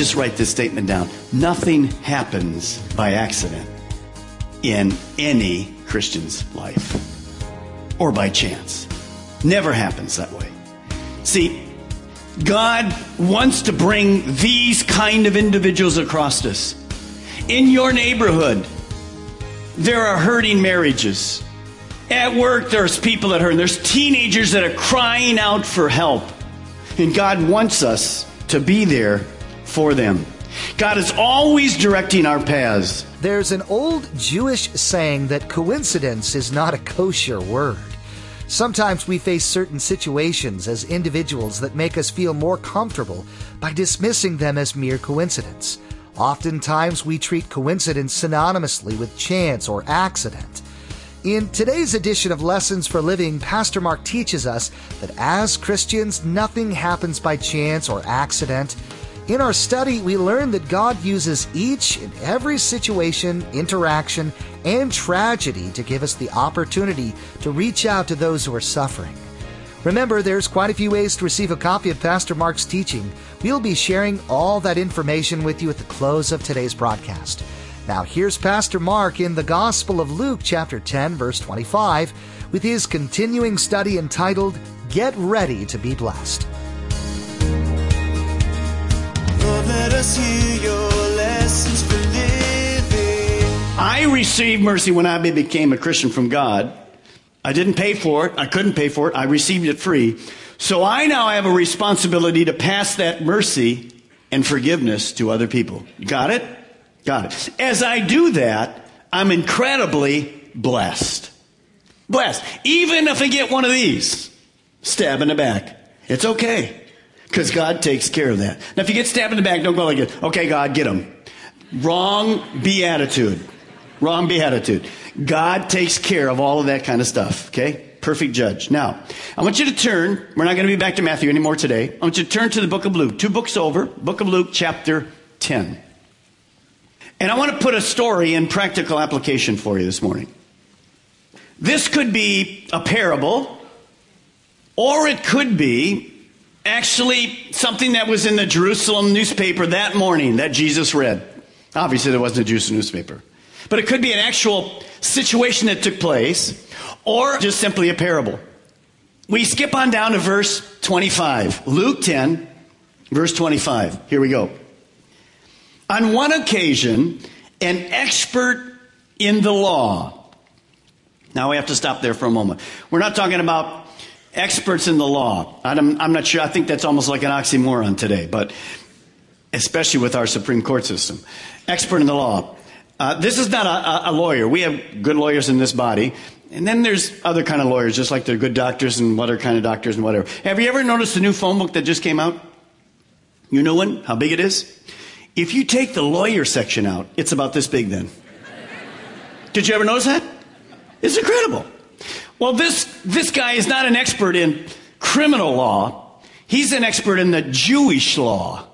Just write this statement down. Nothing happens by accident in any Christian's life or by chance. Never happens that way. See, God wants to bring these kind of individuals across us. In your neighborhood, there are hurting marriages. At work, there's people that hurt. There's teenagers that are crying out for help. And God wants us to be there for them. God is always directing our paths. There's an old Jewish saying that coincidence is not a kosher word. Sometimes we face certain situations as individuals that make us feel more comfortable by dismissing them as mere coincidence. Oftentimes we treat coincidence synonymously with chance or accident. In today's edition of Lessons for Living, Pastor Mark teaches us that as Christians, nothing happens by chance or accident. In our study, we learned that God uses each and every situation, interaction, and tragedy to give us the opportunity to reach out to those who are suffering. Remember, there's quite a few ways to receive a copy of Pastor Mark's teaching. We'll be sharing all that information with you at the close of today's broadcast. Now, here's Pastor Mark in the Gospel of Luke, chapter 10, verse 25, with his continuing study entitled, Get Ready to Be Blessed. Us your lessons for living. I received mercy when I became a Christian from God. I didn't pay for it. I couldn't pay for it. I received it free. So I now have a responsibility to pass that mercy and forgiveness to other people. Got it? Got it. As I do that, I'm incredibly blessed. Blessed. Even if I get one of these, stab in the back. It's okay. Because God takes care of that. Now, if you get stabbed in the back, don't go like. Okay, God, get him. Wrong beatitude. Wrong beatitude. God takes care of all of that kind of stuff. Okay? Perfect judge. Now, I want you to turn. We're not going to be back to Matthew anymore today. I want you to turn to the book of Luke. Two books over. Book of Luke, chapter 10. And I want to put a story in practical application for you this morning. This could be a parable, or it could be actually something that was in the Jerusalem newspaper that morning that Jesus read. Obviously, there wasn't a Jerusalem newspaper. But it could be an actual situation that took place, or just simply a parable. We skip on down to verse 25. Luke 10, verse 25. Here we go. On one occasion, an expert in the law. Now we have to stop there for a moment. We're not talking about experts in the law. I'm, I'm not sure. I think that's almost like an oxymoron today, but especially with our Supreme Court system. Expert in the law. Uh, this is not a, a, lawyer. We have good lawyers in this body. And then there's other kind of lawyers, just like there are good doctors and what other kind of doctors and whatever. Have you ever noticed the new phone book that just came out? You know one? How big it is? If you take the lawyer section out, it's about this big then. Did you ever notice that? It's incredible. Well, this, this guy is not an expert in criminal law. He's an expert in the Jewish law.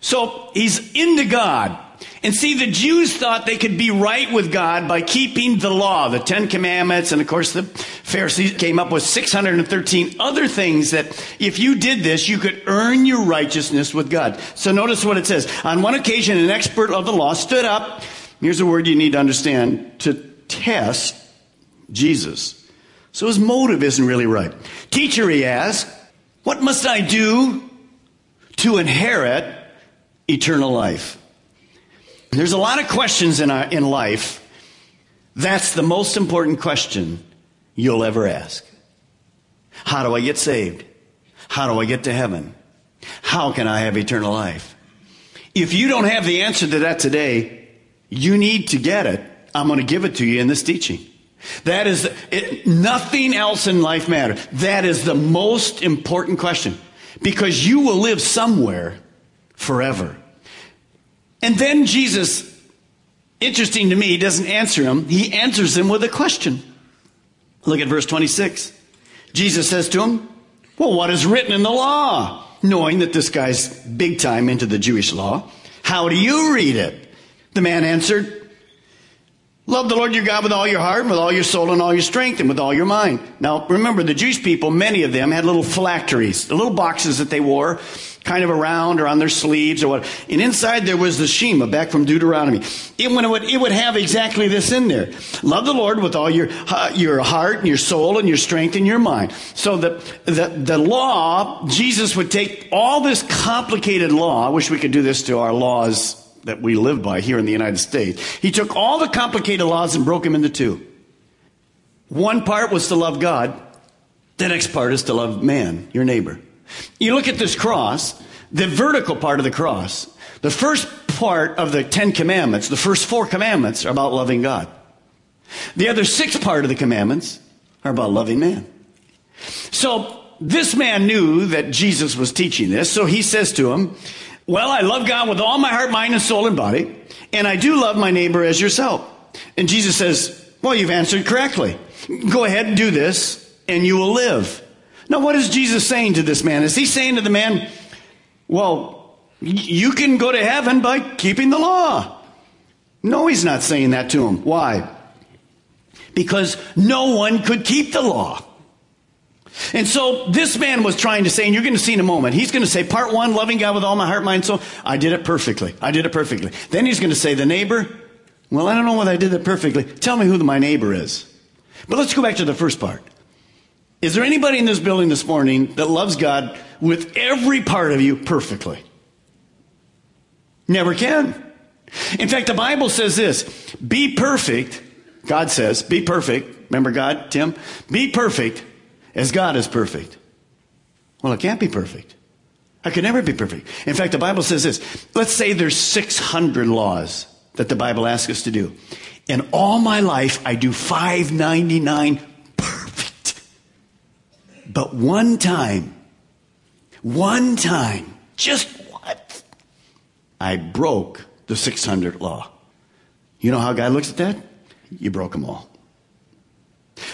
So he's into God. And see, the Jews thought they could be right with God by keeping the law, the Ten Commandments, and of course the Pharisees came up with 613 other things that if you did this, you could earn your righteousness with God. So notice what it says. On one occasion, an expert of the law stood up, here's a word you need to understand, to test Jesus. So his motive isn't really right. Teacher, he asks, what must I do to inherit eternal life? There's a lot of questions in, our, in life. That's the most important question you'll ever ask. How do I get saved? How do I get to heaven? How can I have eternal life? If you don't have the answer to that today, you need to get it. I'm going to give it to you in this teaching. That is, it, nothing else in life matters. That is the most important question because you will live somewhere forever. And then Jesus, interesting to me, doesn't answer him. He answers him with a question. Look at verse 26. Jesus says to him, Well, what is written in the law? Knowing that this guy's big time into the Jewish law. How do you read it? The man answered, Love the Lord your God with all your heart, with all your soul, and all your strength, and with all your mind. Now, remember, the Jewish people, many of them had little phylacteries, the little boxes that they wore, kind of around or on their sleeves or what. And inside there was the Shema, back from Deuteronomy. It, when it, would, it would have exactly this in there. Love the Lord with all your, uh, your heart, and your soul, and your strength, and your mind. So the, the, the law, Jesus would take all this complicated law, I wish we could do this to our laws that we live by here in the United States. He took all the complicated laws and broke them into two. One part was to love God. The next part is to love man, your neighbor. You look at this cross, the vertical part of the cross, the first part of the Ten Commandments, the first four commandments are about loving God. The other six part of the commandments are about loving man. So this man knew that Jesus was teaching this, so he says to him, well, I love God with all my heart, mind, and soul and body, and I do love my neighbor as yourself. And Jesus says, Well, you've answered correctly. Go ahead and do this, and you will live. Now, what is Jesus saying to this man? Is he saying to the man, Well, you can go to heaven by keeping the law? No, he's not saying that to him. Why? Because no one could keep the law. And so this man was trying to say, and you're going to see in a moment, he's going to say, part one, loving God with all my heart, mind, soul. I did it perfectly. I did it perfectly. Then he's going to say, the neighbor, well, I don't know whether I did it perfectly. Tell me who my neighbor is. But let's go back to the first part. Is there anybody in this building this morning that loves God with every part of you perfectly? Never can. In fact, the Bible says this be perfect. God says, be perfect. Remember God, Tim? Be perfect as God is perfect. Well, it can't be perfect. I could never be perfect. In fact, the Bible says this. Let's say there's 600 laws that the Bible asks us to do. In all my life, I do 599 perfect. But one time, one time, just what? I broke the 600 law. You know how God looks at that? You broke them all.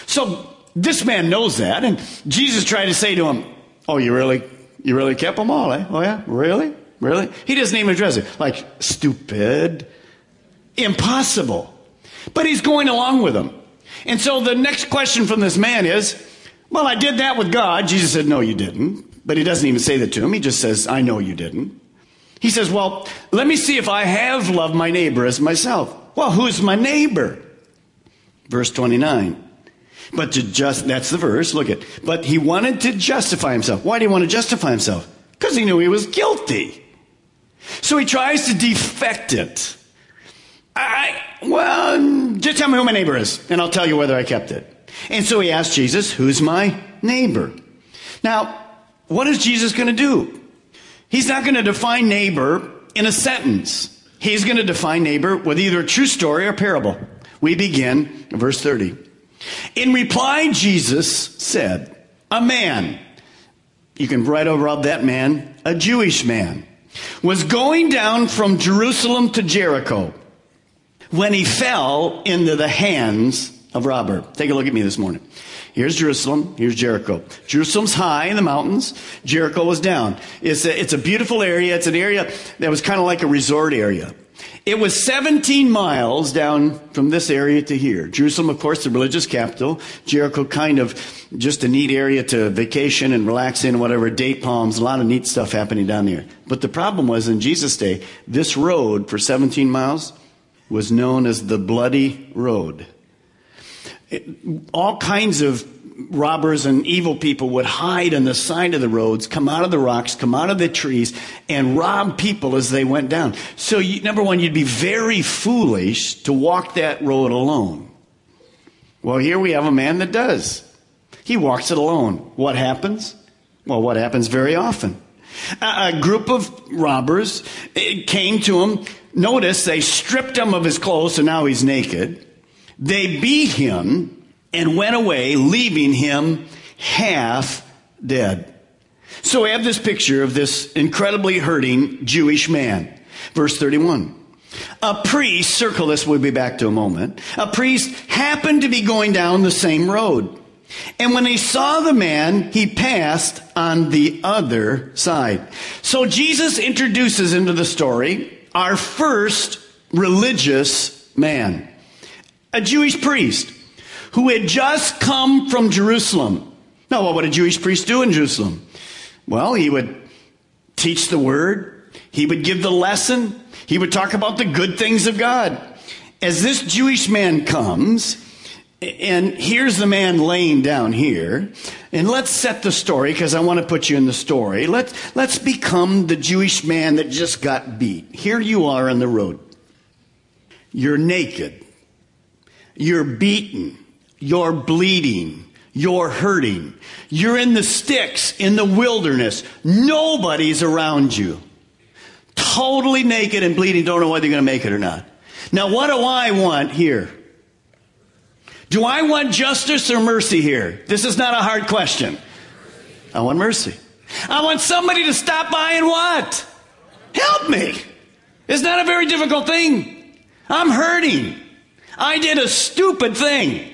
So this man knows that, and Jesus tried to say to him, Oh, you really, you really kept them all, eh? Oh, yeah? Really? Really? He doesn't even address it. Like, stupid. Impossible. But he's going along with them. And so the next question from this man is, Well, I did that with God. Jesus said, No, you didn't. But he doesn't even say that to him. He just says, I know you didn't. He says, Well, let me see if I have loved my neighbor as myself. Well, who's my neighbor? Verse 29. But to just, that's the verse, look at. But he wanted to justify himself. Why did he want to justify himself? Because he knew he was guilty. So he tries to defect it. I, well, just tell me who my neighbor is, and I'll tell you whether I kept it. And so he asked Jesus, Who's my neighbor? Now, what is Jesus going to do? He's not going to define neighbor in a sentence. He's going to define neighbor with either a true story or parable. We begin verse 30. In reply, Jesus said, A man, you can write over that man, a Jewish man, was going down from Jerusalem to Jericho when he fell into the hands of robber. Take a look at me this morning. Here's Jerusalem. Here's Jericho. Jerusalem's high in the mountains. Jericho was down. It's a, it's a beautiful area. It's an area that was kind of like a resort area. It was 17 miles down from this area to here. Jerusalem, of course, the religious capital. Jericho, kind of just a neat area to vacation and relax in, whatever, date palms, a lot of neat stuff happening down there. But the problem was in Jesus' day, this road for 17 miles was known as the Bloody Road. All kinds of robbers and evil people would hide on the side of the roads, come out of the rocks, come out of the trees, and rob people as they went down. So, you, number one, you'd be very foolish to walk that road alone. Well, here we have a man that does. He walks it alone. What happens? Well, what happens very often? A, a group of robbers came to him. Notice they stripped him of his clothes, so now he's naked. They beat him and went away, leaving him half dead. So we have this picture of this incredibly hurting Jewish man. Verse 31. A priest, circle this, we'll be back to a moment. A priest happened to be going down the same road. And when he saw the man, he passed on the other side. So Jesus introduces into the story our first religious man, a Jewish priest who had just come from Jerusalem. Now, what would a Jewish priest do in Jerusalem? Well, he would teach the word, he would give the lesson, he would talk about the good things of God. As this Jewish man comes, and here's the man laying down here. And let's set the story because I want to put you in the story. Let's, let's become the Jewish man that just got beat. Here you are on the road. You're naked. You're beaten. You're bleeding. You're hurting. You're in the sticks in the wilderness. Nobody's around you. Totally naked and bleeding. Don't know whether you're going to make it or not. Now, what do I want here? Do I want justice or mercy here? This is not a hard question. I want mercy. I want somebody to stop by and what? Help me. It's not a very difficult thing. I'm hurting. I did a stupid thing.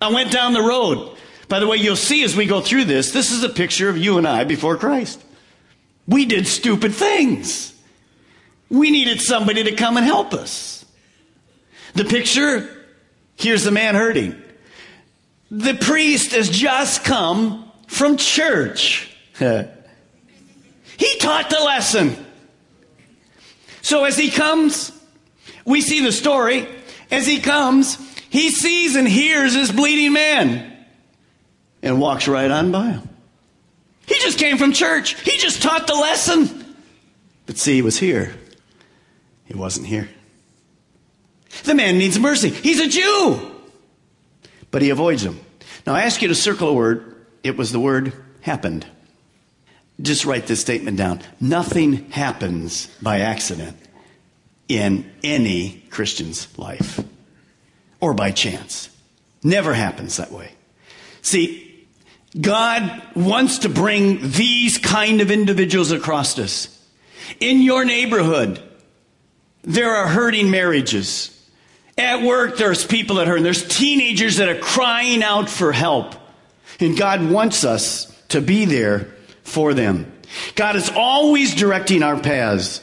I went down the road. By the way, you'll see as we go through this, this is a picture of you and I before Christ. We did stupid things. We needed somebody to come and help us. The picture Here's the man hurting. The priest has just come from church. he taught the lesson. So as he comes, we see the story. As he comes, he sees and hears this bleeding man and walks right on by him. He just came from church. He just taught the lesson. But see, he was here. He wasn't here. The man needs mercy. He's a Jew. But he avoids him. Now I ask you to circle a word. It was the word happened. Just write this statement down. Nothing happens by accident in any Christian's life or by chance. Never happens that way. See, God wants to bring these kind of individuals across us. In your neighborhood, there are hurting marriages. At work, there's people that hurt. And there's teenagers that are crying out for help. And God wants us to be there for them. God is always directing our paths.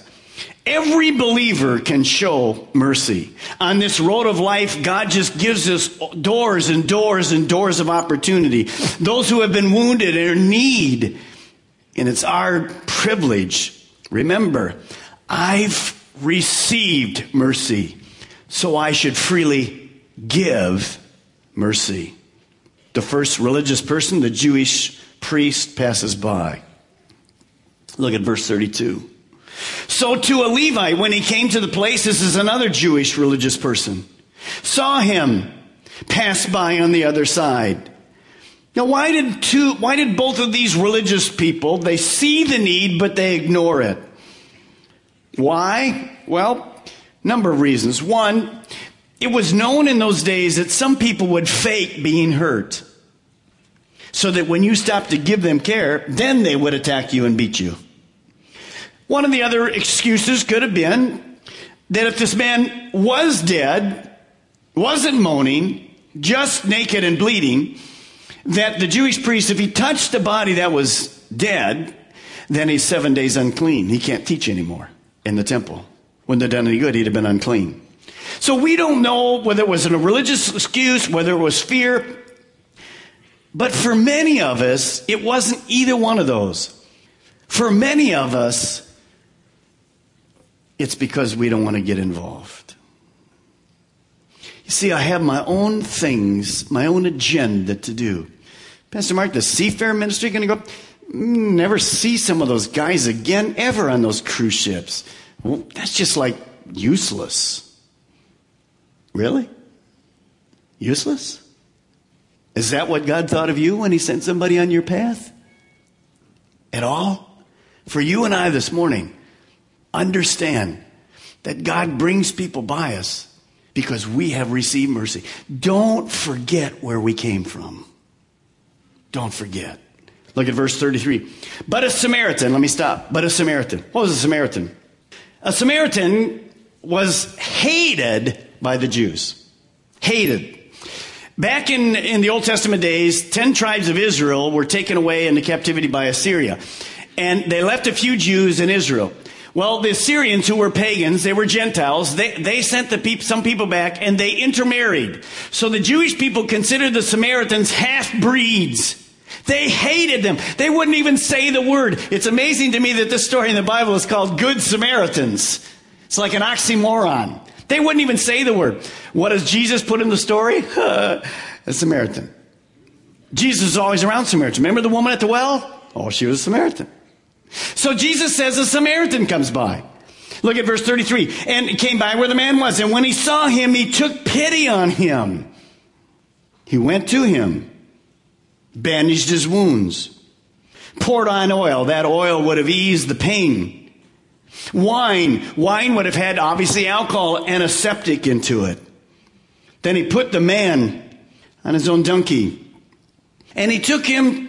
Every believer can show mercy. On this road of life, God just gives us doors and doors and doors of opportunity. Those who have been wounded and in need. And it's our privilege. Remember, I've received mercy so I should freely give mercy. The first religious person, the Jewish priest, passes by. Look at verse 32. So to a Levite, when he came to the place, this is another Jewish religious person, saw him pass by on the other side. Now, why did two, why did both of these religious people, they see the need, but they ignore it? Why? Well, Number of reasons. One, it was known in those days that some people would fake being hurt. So that when you stopped to give them care, then they would attack you and beat you. One of the other excuses could have been that if this man was dead, wasn't moaning, just naked and bleeding, that the Jewish priest, if he touched a body that was dead, then he's seven days unclean. He can't teach anymore in the temple wouldn't have done any good. He'd have been unclean. So we don't know whether it was a religious excuse, whether it was fear. But for many of us, it wasn't either one of those. For many of us, it's because we don't want to get involved. You see, I have my own things, my own agenda to do. Pastor Mark, the seafair ministry going to go? Never see some of those guys again ever on those cruise ships. Well, that's just like useless. Really? Useless? Is that what God thought of you when He sent somebody on your path? At all? for you and I this morning, understand that God brings people by us because we have received mercy. Don't forget where we came from. Don't forget. Look at verse 33. But a Samaritan, let me stop. But a Samaritan. What was a Samaritan? A Samaritan was hated by the Jews. Hated. Back in, in the Old Testament days, 10 tribes of Israel were taken away into captivity by Assyria. And they left a few Jews in Israel. Well, the Syrians, who were pagans, they were Gentiles, they, they sent the peop, some people back and they intermarried. So the Jewish people considered the Samaritans half breeds. They hated them. They wouldn't even say the word. It's amazing to me that this story in the Bible is called Good Samaritans. It's like an oxymoron. They wouldn't even say the word. What does Jesus put in the story? a Samaritan. Jesus is always around Samaritans. Remember the woman at the well? Oh, she was a Samaritan. So Jesus says a Samaritan comes by. Look at verse 33. And came by where the man was. And when he saw him, he took pity on him. He went to him, bandaged his wounds, poured on oil. That oil would have eased the pain. Wine. Wine would have had obviously alcohol and a septic into it. Then he put the man on his own donkey. And he took him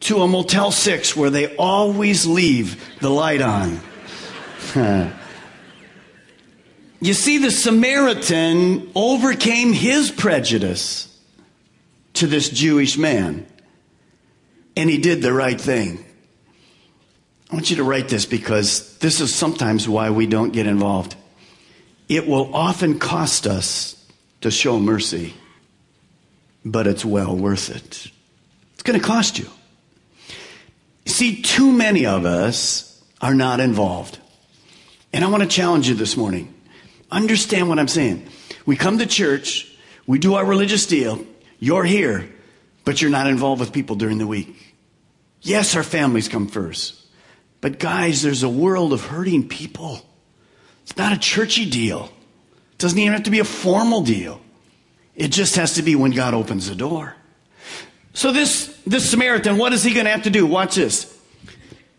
to a Motel 6 where they always leave the light on. you see, the Samaritan overcame his prejudice to this Jewish man, and he did the right thing. I want you to write this because this is sometimes why we don't get involved. It will often cost us to show mercy, but it's well worth it. It's going to cost you. See, too many of us are not involved. And I want to challenge you this morning. Understand what I'm saying. We come to church, we do our religious deal, you're here, but you're not involved with people during the week. Yes, our families come first. But guys, there's a world of hurting people. It's not a churchy deal. It doesn't even have to be a formal deal. It just has to be when God opens the door. So this, this Samaritan, what is he going to have to do? Watch this.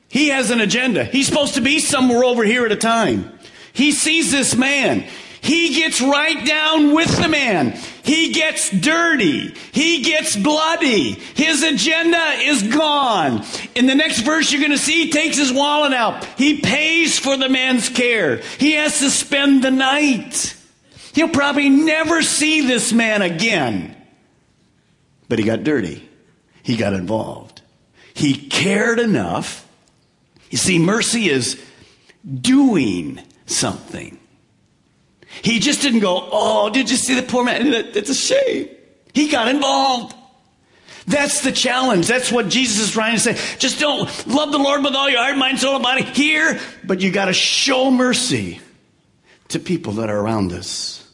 He has an agenda. He's supposed to be somewhere over here at a time. He sees this man. He gets right down with the man. He gets dirty. He gets bloody. His agenda is gone. In the next verse, you're going to see he takes his wallet out. He pays for the man's care. He has to spend the night. He'll probably never see this man again. But he got dirty. He got involved. He cared enough. You see, mercy is doing something. He just didn't go, Oh, did you see the poor man? It's a shame. He got involved. That's the challenge. That's what Jesus is trying to say. Just don't love the Lord with all your heart, mind, soul, and body here, but you got to show mercy to people that are around us.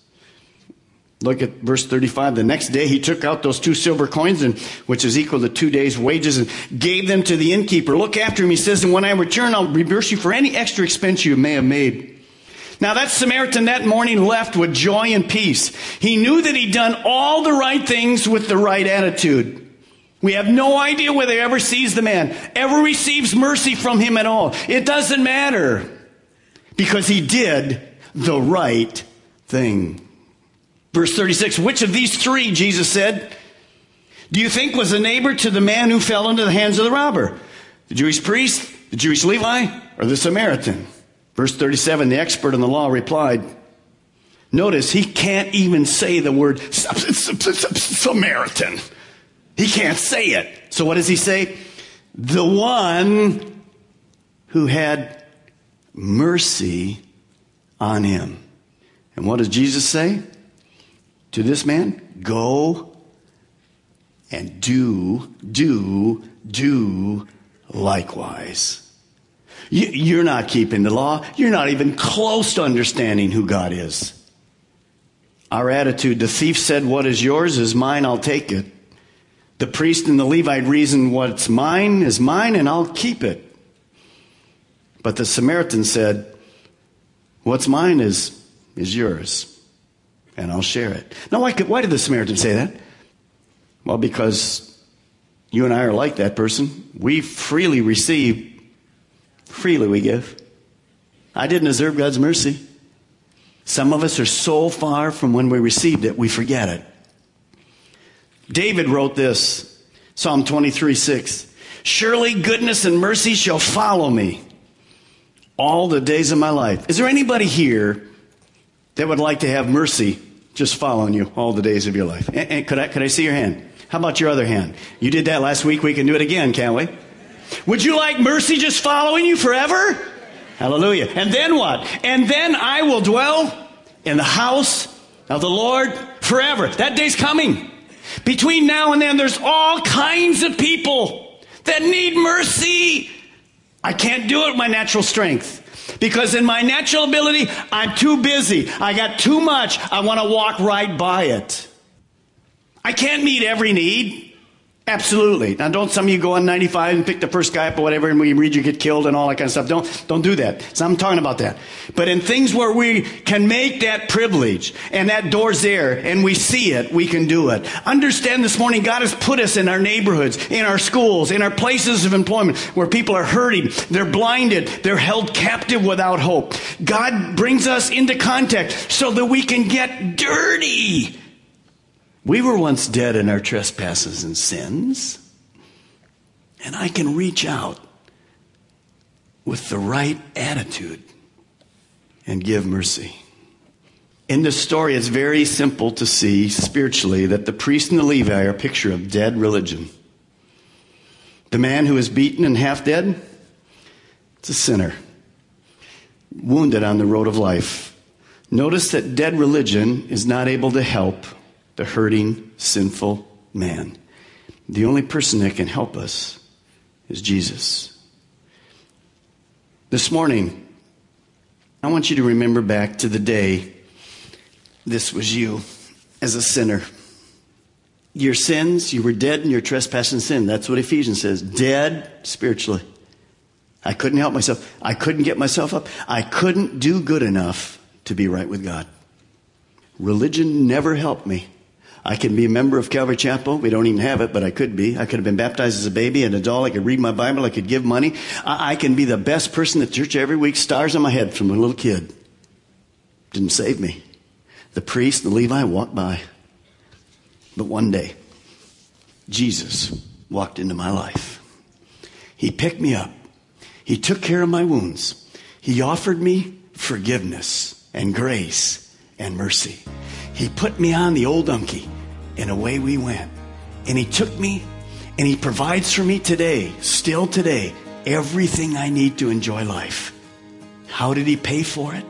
Look at verse 35. The next day he took out those two silver coins, and, which is equal to two days' wages, and gave them to the innkeeper. Look after him, he says, and when I return, I'll reimburse you for any extra expense you may have made. Now that Samaritan that morning left with joy and peace. He knew that he'd done all the right things with the right attitude. We have no idea whether he ever sees the man, ever receives mercy from him at all. It doesn't matter because he did the right thing. Verse 36, which of these three, Jesus said, do you think was a neighbor to the man who fell into the hands of the robber? The Jewish priest, the Jewish Levi, or the Samaritan? Verse 37, the expert in the law replied, Notice he can't even say the word Samaritan. He can't say it. So what does he say? The one who had mercy on him. And what does Jesus say? To this man, go and do, do, do likewise. You're not keeping the law. You're not even close to understanding who God is. Our attitude, the thief said, What is yours is mine, I'll take it. The priest and the Levite reasoned, What's mine is mine, and I'll keep it. But the Samaritan said, What's mine is, is yours and I'll share it. Now, why, could, why did the Samaritan say that? Well, because you and I are like that person. We freely receive Freely we give. I didn't deserve God's mercy. Some of us are so far from when we received it, we forget it. David wrote this Psalm 23 6. Surely goodness and mercy shall follow me all the days of my life. Is there anybody here that would like to have mercy just following you all the days of your life? And, and could, I, could I see your hand? How about your other hand? You did that last week. We can do it again, can't we? Would you like mercy just following you forever? Hallelujah. And then what? And then I will dwell in the house of the Lord forever. That day's coming. Between now and then, there's all kinds of people that need mercy. I can't do it with my natural strength. Because in my natural ability, I'm too busy. I got too much. I want to walk right by it. I can't meet every need. Absolutely. Now, don't some of you go on 95 and pick the first guy up or whatever, and you read, you get killed and all that kind of stuff. Don't, don't do that. So I'm talking about that. But in things where we can make that privilege and that door's there and we see it, we can do it. Understand this morning, God has put us in our neighborhoods, in our schools, in our places of employment where people are hurting. They're blinded. They're held captive without hope. God brings us into contact so that we can get dirty we were once dead in our trespasses and sins, and I can reach out with the right attitude and give mercy. In this story, it's very simple to see spiritually that the priest and the Levi are a picture of dead religion. The man who is beaten and half dead, it's a sinner, wounded on the road of life. Notice that dead religion is not able to help the hurting, sinful man. The only person that can help us is Jesus. This morning, I want you to remember back to the day this was you as a sinner. Your sins, you were dead in your trespass and sin. That's what Ephesians says. Dead spiritually. I couldn't help myself. I couldn't get myself up. I couldn't do good enough to be right with God. Religion never helped me. I can be a member of Calvary Chapel. We don't even have it, but I could be. I could have been baptized as a baby, an adult. I could read my Bible. I could give money. I, I can be the best person at church every week, stars on my head from a little kid. Didn't save me. The priest, the Levi walked by. But one day, Jesus walked into my life. He picked me up. He took care of my wounds. He offered me forgiveness and grace and mercy. He put me on the old donkey, and away we went. And He took me, and He provides for me today, still today, everything I need to enjoy life. How did He pay for it?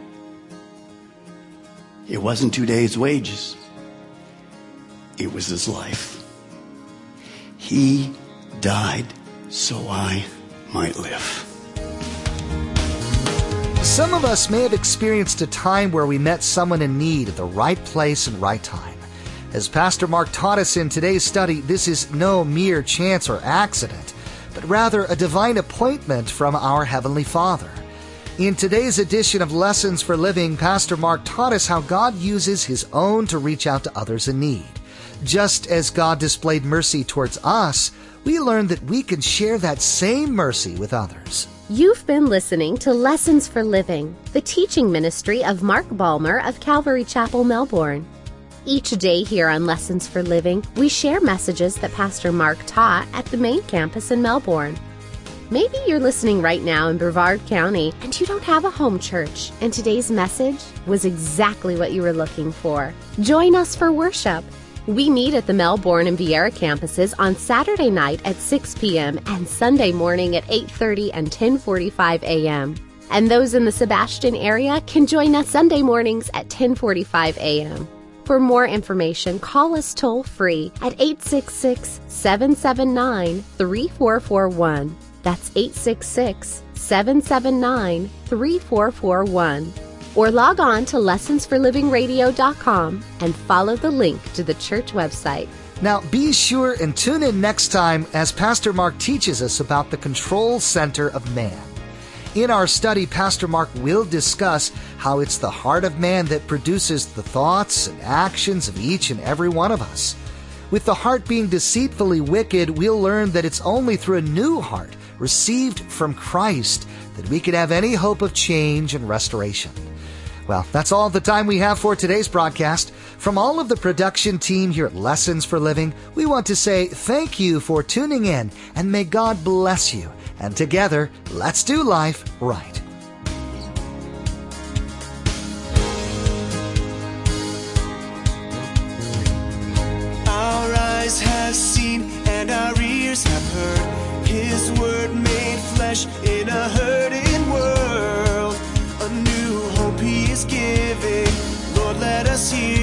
It wasn't two days' wages, it was His life. He died so I might live. Some of us may have experienced a time where we met someone in need at the right place and right time. As Pastor Mark taught us in today's study, this is no mere chance or accident, but rather a divine appointment from our Heavenly Father. In today's edition of Lessons for Living, Pastor Mark taught us how God uses His own to reach out to others in need. Just as God displayed mercy towards us, we learn that we can share that same mercy with others. You've been listening to Lessons for Living, the teaching ministry of Mark Balmer of Calvary Chapel, Melbourne. Each day here on Lessons for Living, we share messages that Pastor Mark taught at the main campus in Melbourne. Maybe you're listening right now in Brevard County and you don't have a home church, and today's message was exactly what you were looking for. Join us for worship we meet at the Melbourne and Viera campuses on Saturday night at 6 p.m. and Sunday morning at 8:30 and 10:45 a.m. And those in the Sebastian area can join us Sunday mornings at 10:45 a.m. For more information, call us toll free at 866 779 3441. That's 866 779 3441 or log on to lessonsforlivingradio.com and follow the link to the church website. Now, be sure and tune in next time as Pastor Mark teaches us about the control center of man. In our study, Pastor Mark will discuss how it's the heart of man that produces the thoughts and actions of each and every one of us. With the heart being deceitfully wicked, we'll learn that it's only through a new heart received from Christ that we can have any hope of change and restoration. Well, that's all the time we have for today's broadcast. From all of the production team here at Lessons for Living, we want to say thank you for tuning in and may God bless you. And together, let's do life right. Our eyes have seen and our ears have heard His word made flesh in a is giving. Lord, let us hear.